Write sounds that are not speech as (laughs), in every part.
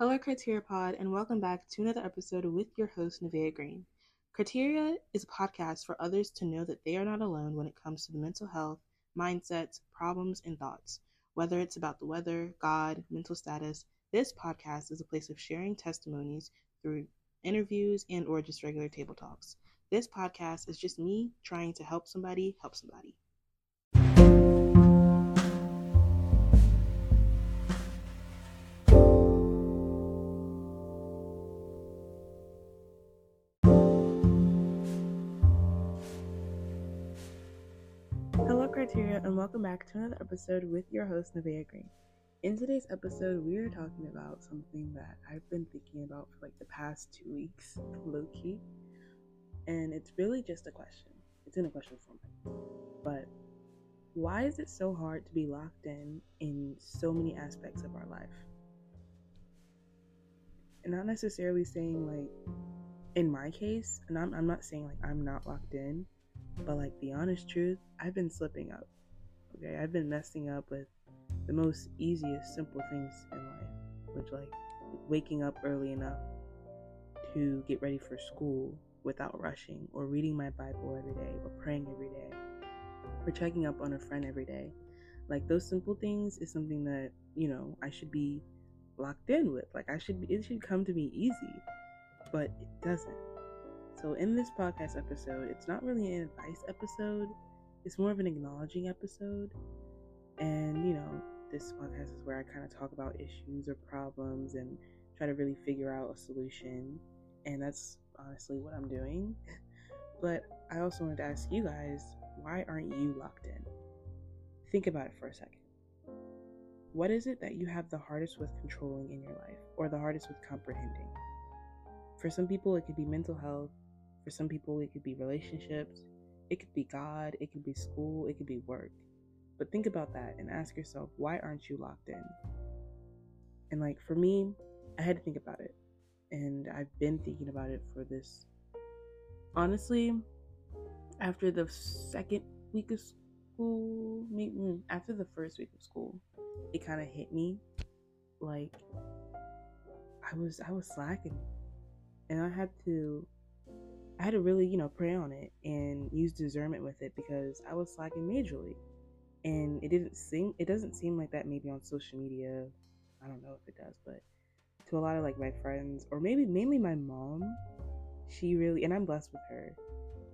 Hello, Criteria Pod, and welcome back to another episode with your host, Nevaeh Green. Criteria is a podcast for others to know that they are not alone when it comes to the mental health, mindsets, problems, and thoughts. Whether it's about the weather, God, mental status, this podcast is a place of sharing testimonies through interviews and or just regular table talks. This podcast is just me trying to help somebody help somebody. And welcome back to another episode with your host, Nevaeh Green. In today's episode, we are talking about something that I've been thinking about for like the past two weeks, low key. And it's really just a question. It's in a question format. But why is it so hard to be locked in in so many aspects of our life? And not necessarily saying like, in my case, and I'm, I'm not saying like I'm not locked in, but like the honest truth, I've been slipping up. Okay, I've been messing up with the most easiest, simple things in life, which like waking up early enough to get ready for school without rushing, or reading my Bible every day, or praying every day, or checking up on a friend every day. Like those simple things is something that you know I should be locked in with. Like I should be, it should come to me easy, but it doesn't. So in this podcast episode, it's not really an advice episode. It's more of an acknowledging episode. And you know, this podcast is where I kind of talk about issues or problems and try to really figure out a solution. And that's honestly what I'm doing. (laughs) But I also wanted to ask you guys, why aren't you locked in? Think about it for a second. What is it that you have the hardest with controlling in your life or the hardest with comprehending? For some people, it could be mental health. For some people, it could be relationships. It could be God. It could be school. It could be work. But think about that and ask yourself, why aren't you locked in? And like for me, I had to think about it. And I've been thinking about it for this. Honestly, after the second week of school, mm, after the first week of school, it kind of hit me like I was I was slacking. And I had to I had to really, you know, pray on it and use discernment with it because I was slacking majorly. And it didn't seem it doesn't seem like that maybe on social media. I don't know if it does but to a lot of like my friends or maybe mainly my mom she really and i'm blessed with her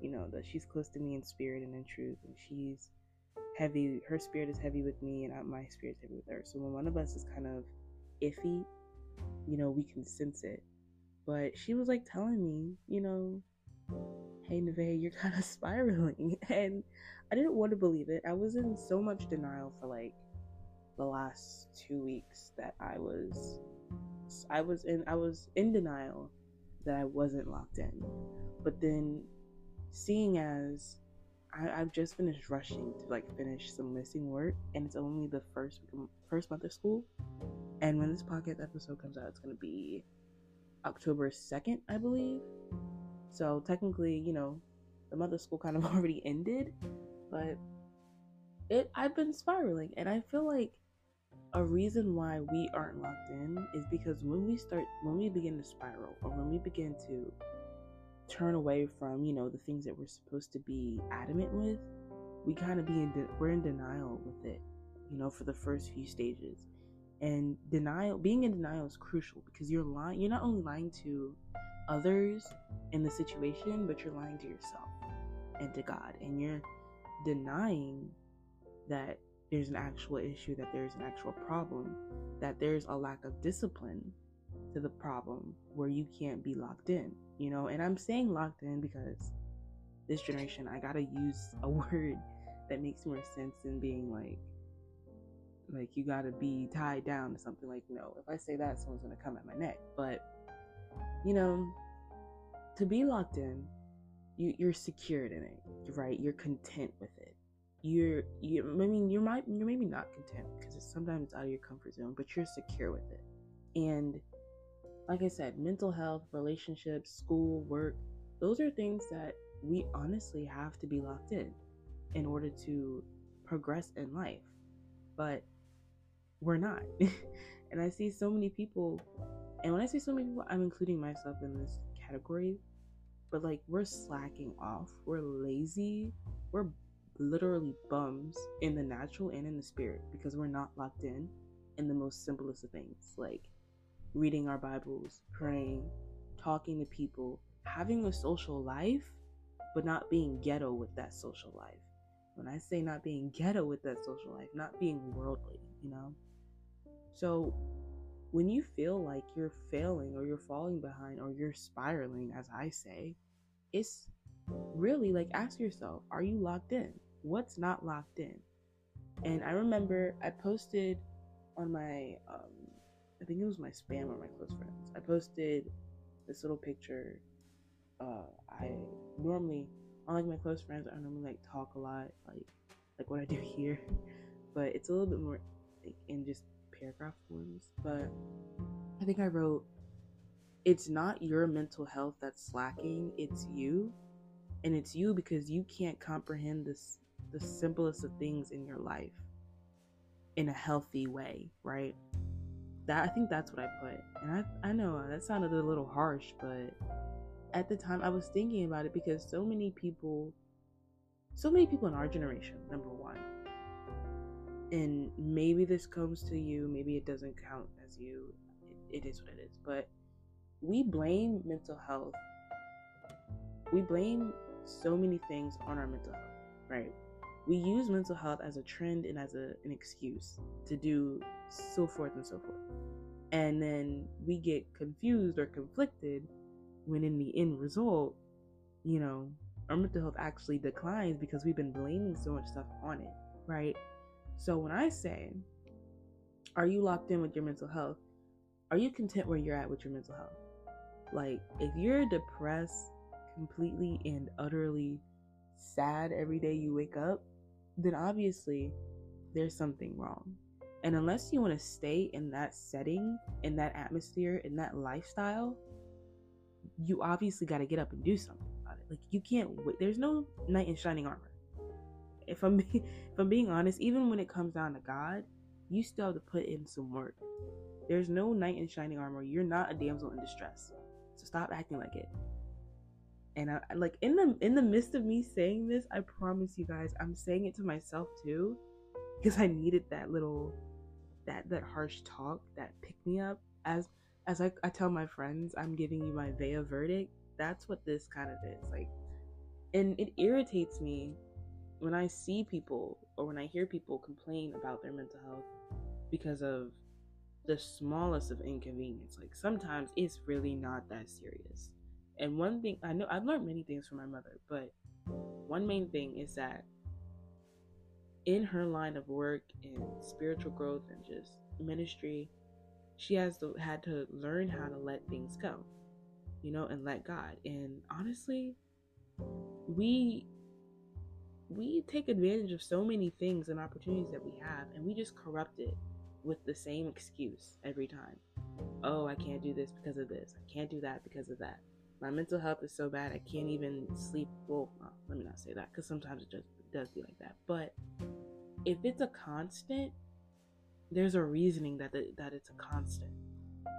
you know that she's close to me in spirit and in truth and she's heavy her spirit is heavy with me and my spirit's heavy with her. So when one of us is kind of iffy you know we can sense it. But she was like telling me you know hey Nevaeh, you're kind of (laughs) spiraling and I didn't want to believe it. I was in so much denial for like the last two weeks that I was I was in I was in denial that I wasn't locked in. But then seeing as I, have just finished rushing to like finish some missing work and it's only the first first month of school. And when this podcast episode comes out, it's gonna be October second, I believe. So technically, you know, the mother school kind of (laughs) already ended but it I've been spiraling and I feel like a reason why we aren't locked in is because when we start when we begin to spiral or when we begin to turn away from you know the things that we're supposed to be adamant with we kind of be in de- we're in denial with it you know for the first few stages. And denial being in denial is crucial because you're lying you're not only lying to others in the situation but you're lying to yourself and to god and you're denying that there's an actual issue, that there's an actual problem, that there's a lack of discipline to the problem where you can't be locked in, you know? And I'm saying locked in because this generation, I gotta use a (laughs) word that makes more sense than being like, like you gotta be tied down to something. Like, no, if I say that, someone's gonna come at my neck. But, you know, to be locked in, you you're secured in it, right? You're content with it. You're you. I mean, you're might you're maybe not content because it's sometimes out of your comfort zone, but you're secure with it. And like I said, mental health, relationships, school, work, those are things that we honestly have to be locked in in order to progress in life. But we're not. (laughs) and I see so many people And when I say so many people, I'm including myself in this category. But like, we're slacking off, we're lazy, we're literally bums in the natural and in the spirit because we're not locked in in the most simplest of things like reading our Bibles, praying, talking to people, having a social life, but not being ghetto with that social life. When I say not being ghetto with that social life, not being worldly, you know? So when you feel like you're failing or you're falling behind or you're spiraling, as I say, it's really like ask yourself, are you locked in? What's not locked in? And I remember I posted on my, um, I think it was my spam or my close friends. I posted this little picture. Uh, I normally, unlike my close friends, I normally like talk a lot, like like what I do (laughs) here, but it's a little bit more like, in just paragraph forms. But I think I wrote, "It's not your mental health that's slacking; it's you, and it's you because you can't comprehend this the simplest of things in your life in a healthy way, right?" That I think that's what I put, and I I know that sounded a little harsh, but at the time I was thinking about it because so many people, so many people in our generation, number one, and maybe this comes to you, maybe it doesn't count as you, it, it is what it is, but we blame mental health. We blame so many things on our mental health, right? We use mental health as a trend and as a, an excuse to do so forth and so forth. And then we get confused or conflicted when in the end result, you know, our mental health actually declines because we've been blaming so much stuff on it, right? So when I say, are you locked in with your mental health? Are you content where you're at with your mental health? Like, if you're depressed completely and utterly sad every day you wake up, then obviously there's something wrong. And unless you want to stay in that setting, in that atmosphere, in that lifestyle, you obviously got to get up and do something about it. Like you can't wait. There's no knight in shining armor. If I'm (laughs) if I'm being honest, even when it comes down to God, you still have to put in some work. There's no knight in shining armor. You're not a damsel in distress. So stop acting like it. And I like in the in the midst of me saying this, I promise you guys, I'm saying it to myself too, because I needed that little, that that harsh talk, that pick me up as as I, I tell my friends, I'm giving you my Vea verdict. That's what this kind of is. Like, and it irritates me when I see people or when I hear people complain about their mental health because of the smallest of inconvenience. Like, sometimes it's really not that serious. And one thing I know, I've learned many things from my mother, but one main thing is that in her line of work and spiritual growth and just ministry, she has to, had to learn how to let things go, you know, and let God. And honestly, we we take advantage of so many things and opportunities that we have, and we just corrupt it with the same excuse every time. Oh, I can't do this because of this. I can't do that because of that. My mental health is so bad I can't even sleep. Well, well let me not say that because sometimes it just does be like that. But if it's a constant, there's a reasoning that the, that it's a constant.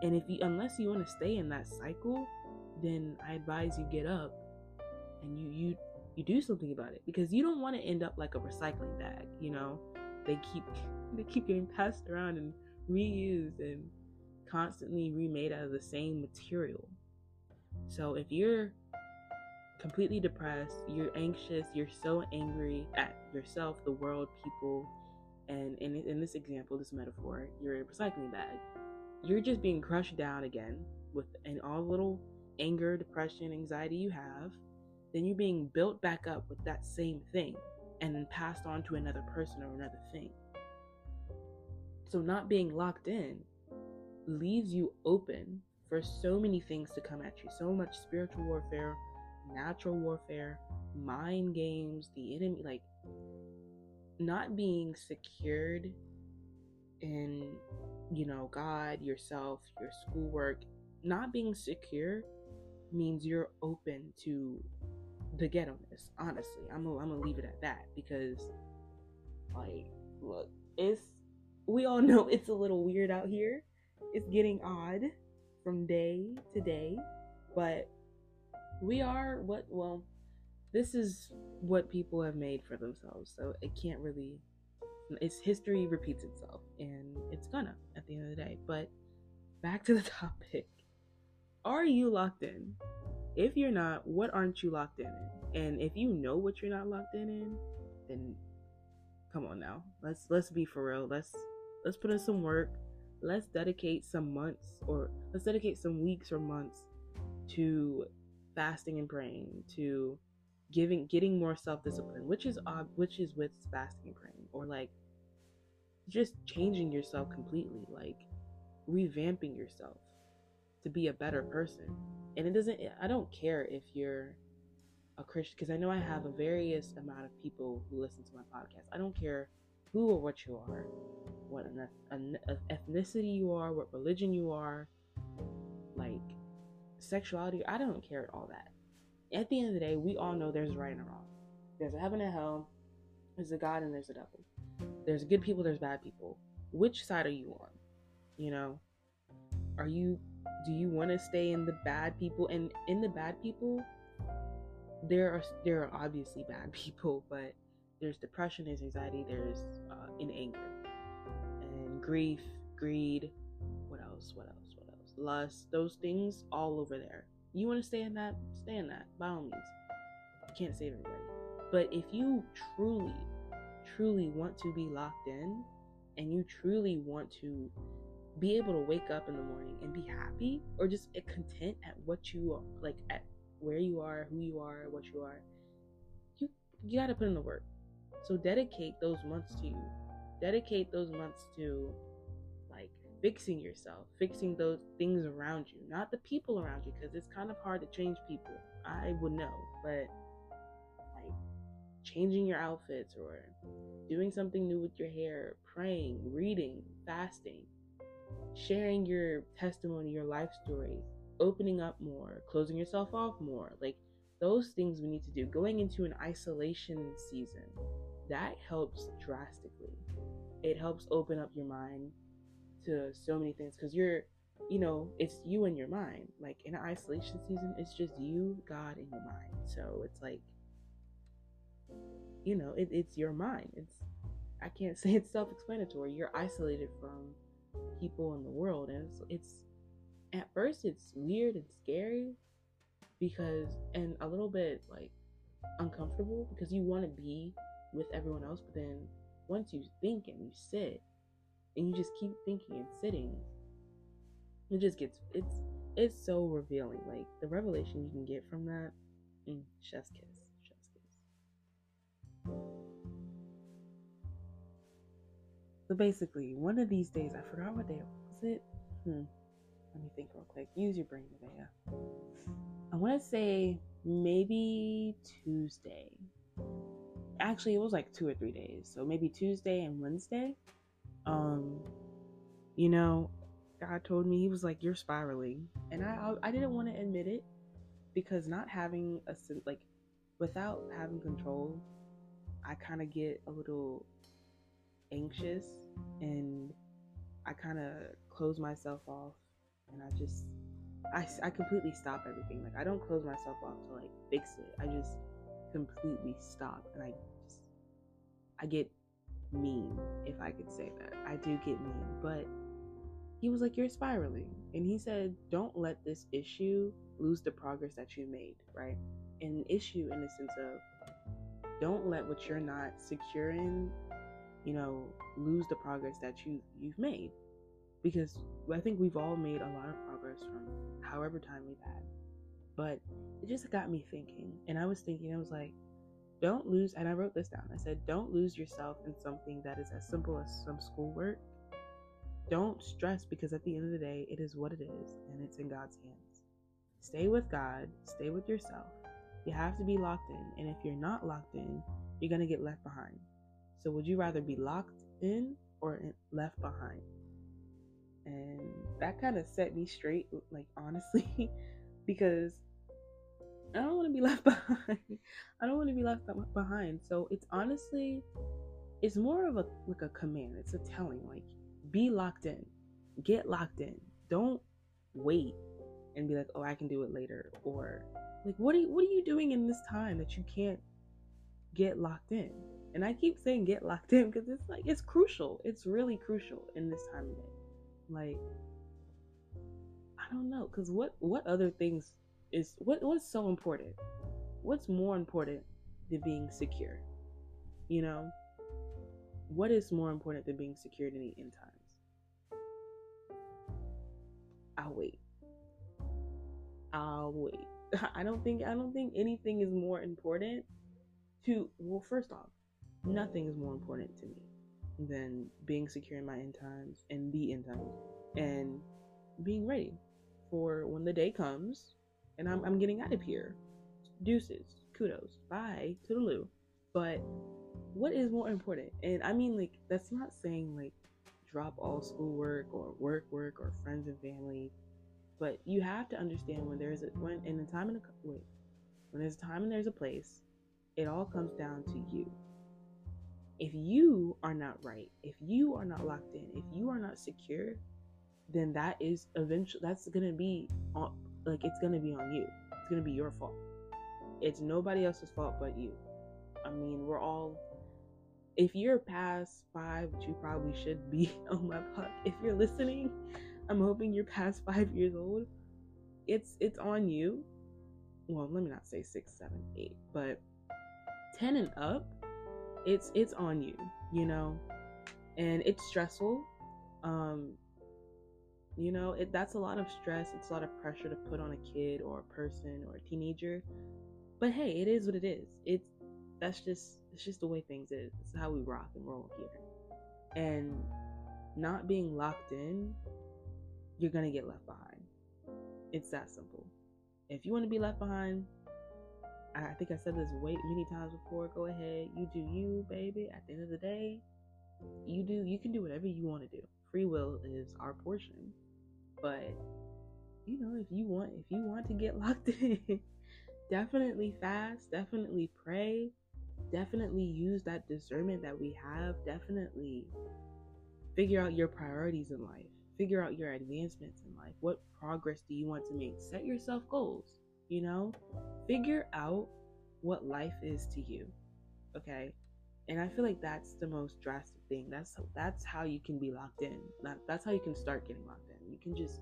And if you unless you want to stay in that cycle, then I advise you get up and you you you do something about it because you don't want to end up like a recycling bag, you know. They keep (laughs) they keep getting passed around and reused and constantly remade out of the same material. So if you're completely depressed, you're anxious, you're so angry at yourself, the world, people, and in, in this example, this metaphor, you're a recycling bag. You're just being crushed down again with and all the little anger, depression, anxiety you have. Then you're being built back up with that same thing and then passed on to another person or another thing. So, not being locked in leaves you open for so many things to come at you so much spiritual warfare, natural warfare, mind games, the enemy. Like, not being secured in you know god yourself your schoolwork not being secure means you're open to the ghetto-ness honestly. I'm gonna, I'm gonna leave it at that because like look it's we all (laughs) know it's a little weird out here. It's getting odd from day to day, but we are what well this is what people have made for themselves so it can't really it's history repeats itself and it's gonna at the end of the day but back to the (laughs) topic. Are you locked in if you're not what aren't you locked in and if you know what you're not locked in in then come on now. Let's let's be for real. Let's let's put in some work. Let's dedicate some months or let's dedicate some weeks or months to fasting and praying to giving getting more self-discipline which is uh, which is with fasting and praying or like just changing yourself completely like revamping yourself to be a better person and it doesn't i don't care if you're a christian because i know i have a various amount of people who listen to my podcast i don't care who or what you are what an, an ethnicity you are what religion you are like sexuality i don't care all that at the end of the day, we all know there's right and wrong. There's a heaven and hell, there's a God and there's a devil. There's good people, there's bad people. Which side are you on? You know, are you do you want to stay in the bad people and in the bad people there are there are obviously bad (laughs) people but there's depression there's anxiety there's uh, in anger and grief greed what else what else what else lust those things all over there you want to stay in that? Stay in that, by all means. You can't save everybody. But if you truly, truly want to be locked in and you truly want to be able to wake up in the morning and be happy or just content at what you are, like at where you are, who you are, what you are, you you got to put in the work. So dedicate those months to you. Dedicate those months to like fixing yourself, fixing those things around you, not the people around you, because it's kind of hard to change people. I would know, but like changing your outfits or doing something new with your hair, praying, reading, fasting, sharing your testimony, your life story, opening up more, closing yourself off more, like those things we need to do. Going into an isolation season, that helps drastically. It helps open up your mind to so many things because you're you know it's you and your mind like in an isolation season it's just you god and your mind so it's like you know it, it's your mind it's i can't (laughs) say it's self-explanatory you're isolated from people in the world. And it's, it's at first it's weird and scary because and a little bit like uncomfortable because you want to be with everyone else but then once you think and you sit and you just keep thinking and sitting it just gets it's it's so revealing. Like the revelation you can get from that mm, chef's kiss chef's kiss so basically one of these days i forgot what day was it? Hmm. Let me think real quick. Use your brain today i want to say maybe tuesday. Actually it was like two or three days. So maybe tuesday and wednesday. Um you know god told me he was like you're spiraling. And i i didn't want to admit it because not having a like without having control i kind of get a little anxious and i kind of close myself off and i just I, I completely stop everything like i don't close myself off to like fix it i just completely stop and i just i get mean, if I could say that. I do get mean, but he was like, You're spiraling. And he said, Don't let this issue lose the progress that you made, right? An issue in the sense of don't let what you're not secure in, you know, lose the progress that you you've made. Because I think we've all made a lot of progress from however time we've had. But it just got me thinking. And I was thinking, I was like, don't lose, and I wrote this down. I said, don't lose yourself in something that is as simple as some schoolwork. Don't stress because at the end of the day, it is what it is and it's in God's hands. Stay with God, stay with yourself. You have to be locked in, and if you're not locked in, you're going to get left behind. So, would you rather be locked in or left behind? And that kind of set me straight, like honestly, (laughs) because I don't want to be left (laughs) behind. I don't want to be left behind. So it's honestly, it's more of a like a command. It's a telling, like be locked in, get locked in. Don't wait and be like, oh, I can do it later, or like, what are you, what are you doing in this time that you can't get locked in? And I keep saying get locked in because it's like it's crucial. It's really crucial in this time of day. Like, I don't know, because what what other things is what what's so important? What's more important than being secure? You know, what is more important than being secure in the end times? I'll wait. I'll wait. (laughs) I don't think I don't think anything is more important to well first off, nothing is more important to me than being secure in my end times and the end times and being ready for when the day comes and I'm, I'm getting out of here. Deuces, kudos, bye, toodaloo. But what is more important? And I mean, like, that's not saying like drop all schoolwork or work, work or friends and family but you have to understand when there's a when in a time and a wait, when there's a time and there's a place, it all comes down to you. If you are not right, if you are not locked in, if you are not secure, then that is eventually that's gonna be on like it's gonna be on you. It's gonna be your fault. It's nobody else's fault but you. I mean, we're all if you're past five, which you probably should be (laughs) on my podcast, if you're listening, I'm hoping you're past five years old. It's it's on you. Well, let me not say six, seven, eight, but ten and up, it's it's on you, you know, and it's stressful. Um, you know, it that's a lot of stress. It's a lot of pressure to put on a kid or a person or a teenager. But hey, it is what it is. It's that's just it's just the way things is. It's how we rock and roll here. And not being locked in you're to get left behind. It's that simple. If you want to be left behind, I think I said this way many times before. Go ahead, you do you, baby. At the end of the day, you do you can do whatever you want to do. Free will is our portion. But you know, if you want if you want to get (laughs) locked in, definitely fast, definitely pray, definitely use that discernment that we have, definitely figure out your priorities in life figure out your advancements in life. What progress do you want to make? Set yourself goals, you know? Figure out what life is to you. Okay? And I feel like that's the most drastic thing. That's that's how you can be locked in. That, that's how you can start getting locked in. You can just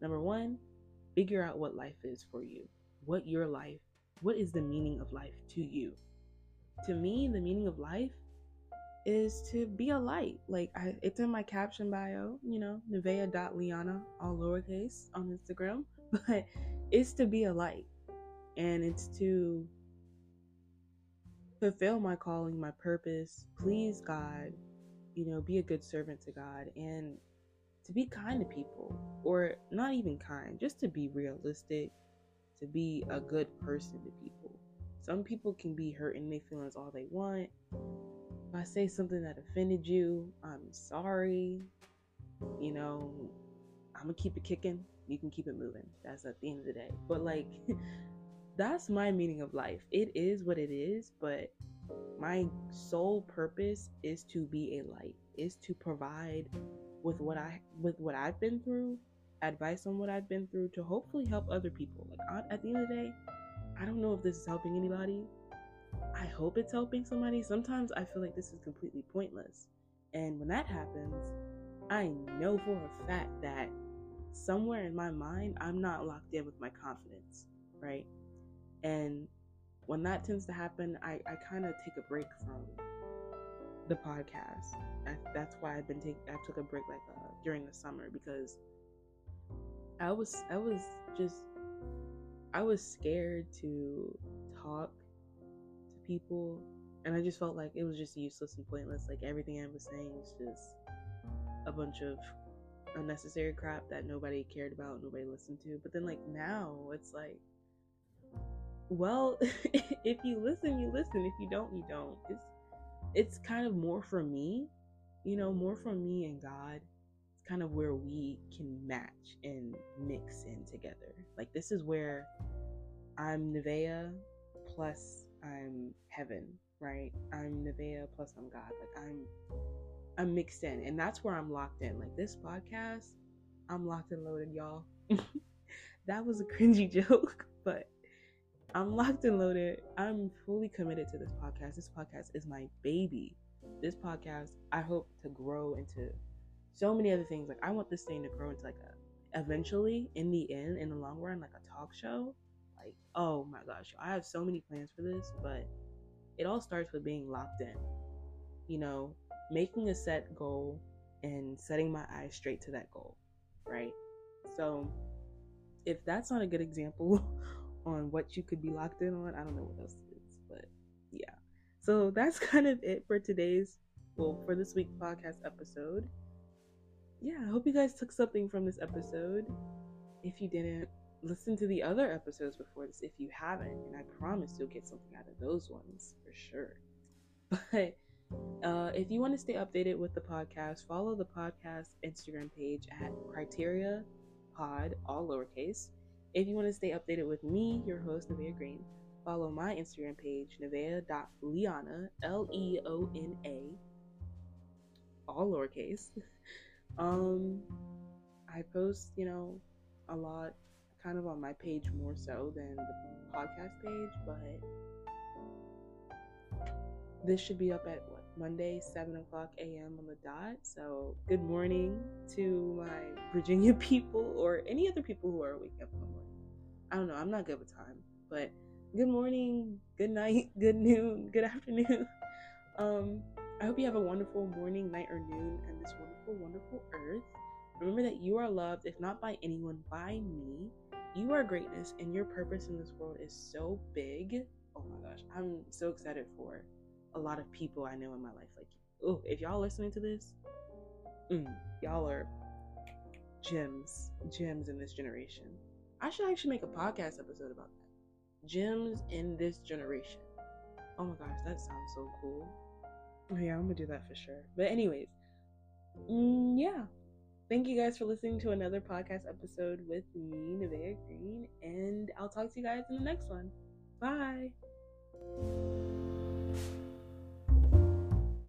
number 1, figure out what life is for you. What your life, what is the meaning of life to you? To me, the meaning of life is to be a light. Like I, it's in my caption bio, you know, Nevaeh.Leona, all lowercase on Instagram. (laughs) But it's to be a light. And it's to fulfill my calling, my purpose, please God, you know, be a good servant to God and to be kind to people. Or not even kind, just to be realistic, to be a good person to people. Some people can be hurting their feelings all they want if I say something that offended you, I'm sorry. You know, I'm gonna keep it kicking. You can keep it moving. That's at the end of the day. But like, (laughs) that's my meaning of life. It is what it is, but my sole purpose is to be a light, is to provide with what I with what I've been through, advice on what I've been through to hopefully help other people. Like at the end of the day, I don't know if this is helping anybody, I hope it's helping somebody. Sometimes I feel like this is completely pointless. And when that happens, I know for a fact that somewhere in my mind, I'm not locked in with my confidence, right? And when that tends to happen, I, I kind of take a break from the podcast. I, that's why I've been taking, I took a break like uh, during the summer because I was, I was just, I was scared to talk to people and I just felt like it was just useless and pointless. Like everything I was saying was just a bunch of unnecessary crap that nobody cared about, nobody listened to. But then like now it's like well, (laughs) if you listen, you listen. If you don't, you don't. It's it's kind of more for me, you know, more for me and God. It's kind of where we can match and mix in together. Like this is where I'm Nevaeh plus I'm heaven, right? I'm Nevaeh plus I'm God. Like I'm I'm mixed in and that's where I'm locked in. Like this podcast, I'm locked and loaded, y'all. (laughs) that was a cringy (laughs) joke, but I'm locked and loaded. I'm fully committed to this podcast. This podcast is my baby. This podcast, I hope to grow into so many other things. Like I want this thing to grow into like a eventually in the end, in the long run, like a talk show. Like, oh my gosh, I have so many plans for this, but it all starts with being locked in. You know, making a set goal and setting my eyes straight to that goal, right? So, if that's not a good example (laughs) on what you could be locked in on, I don't know what else is, but yeah. So, that's (laughs) kind of it for today's, well, for this week's podcast episode. Yeah, I hope you guys took something from this episode. If you didn't, listen to the other episodes before this if you haven't, and I promise you'll get something out of those ones for sure. (laughs) But uh, if you want to stay updated with the podcast, follow the podcast Instagram page at Criteria Pod, all lowercase. If you want to stay updated with me, your host, Nevaeh Green, follow my Instagram page, nevaeh.leona, L E O N A, all lowercase. (laughs) um, I post, you know, a lot kind of on my page more so than the podcast page, but this should be up at what Monday, 7 o'clock a.m. on the dot. So, good morning to my Virginia (laughs) people or any other people who are waking up in the morning. I don't know, I'm not good with time, but good morning, good night, (laughs) good noon, good afternoon. (laughs) Um, I hope you have a wonderful morning, night, or noon, and this wonderful, wonderful earth. Remember that you are loved, if not by anyone, by me. You are greatness, and your purpose in this world is so big. Oh my gosh, I'm so excited for a lot of people I know in my life. Like, oh, if y'all listening to this, mm, y'all are gems, gems in this generation. I should actually make a podcast episode about that. Gems in this generation. Oh my gosh, that sounds so cool. Oh yeah, I'm gonna do that for sure. But anyways, mm, yeah. Thank you guys for listening to another podcast episode with me, Nevaeh Green, and I'll talk to you guys in the next one. Bye.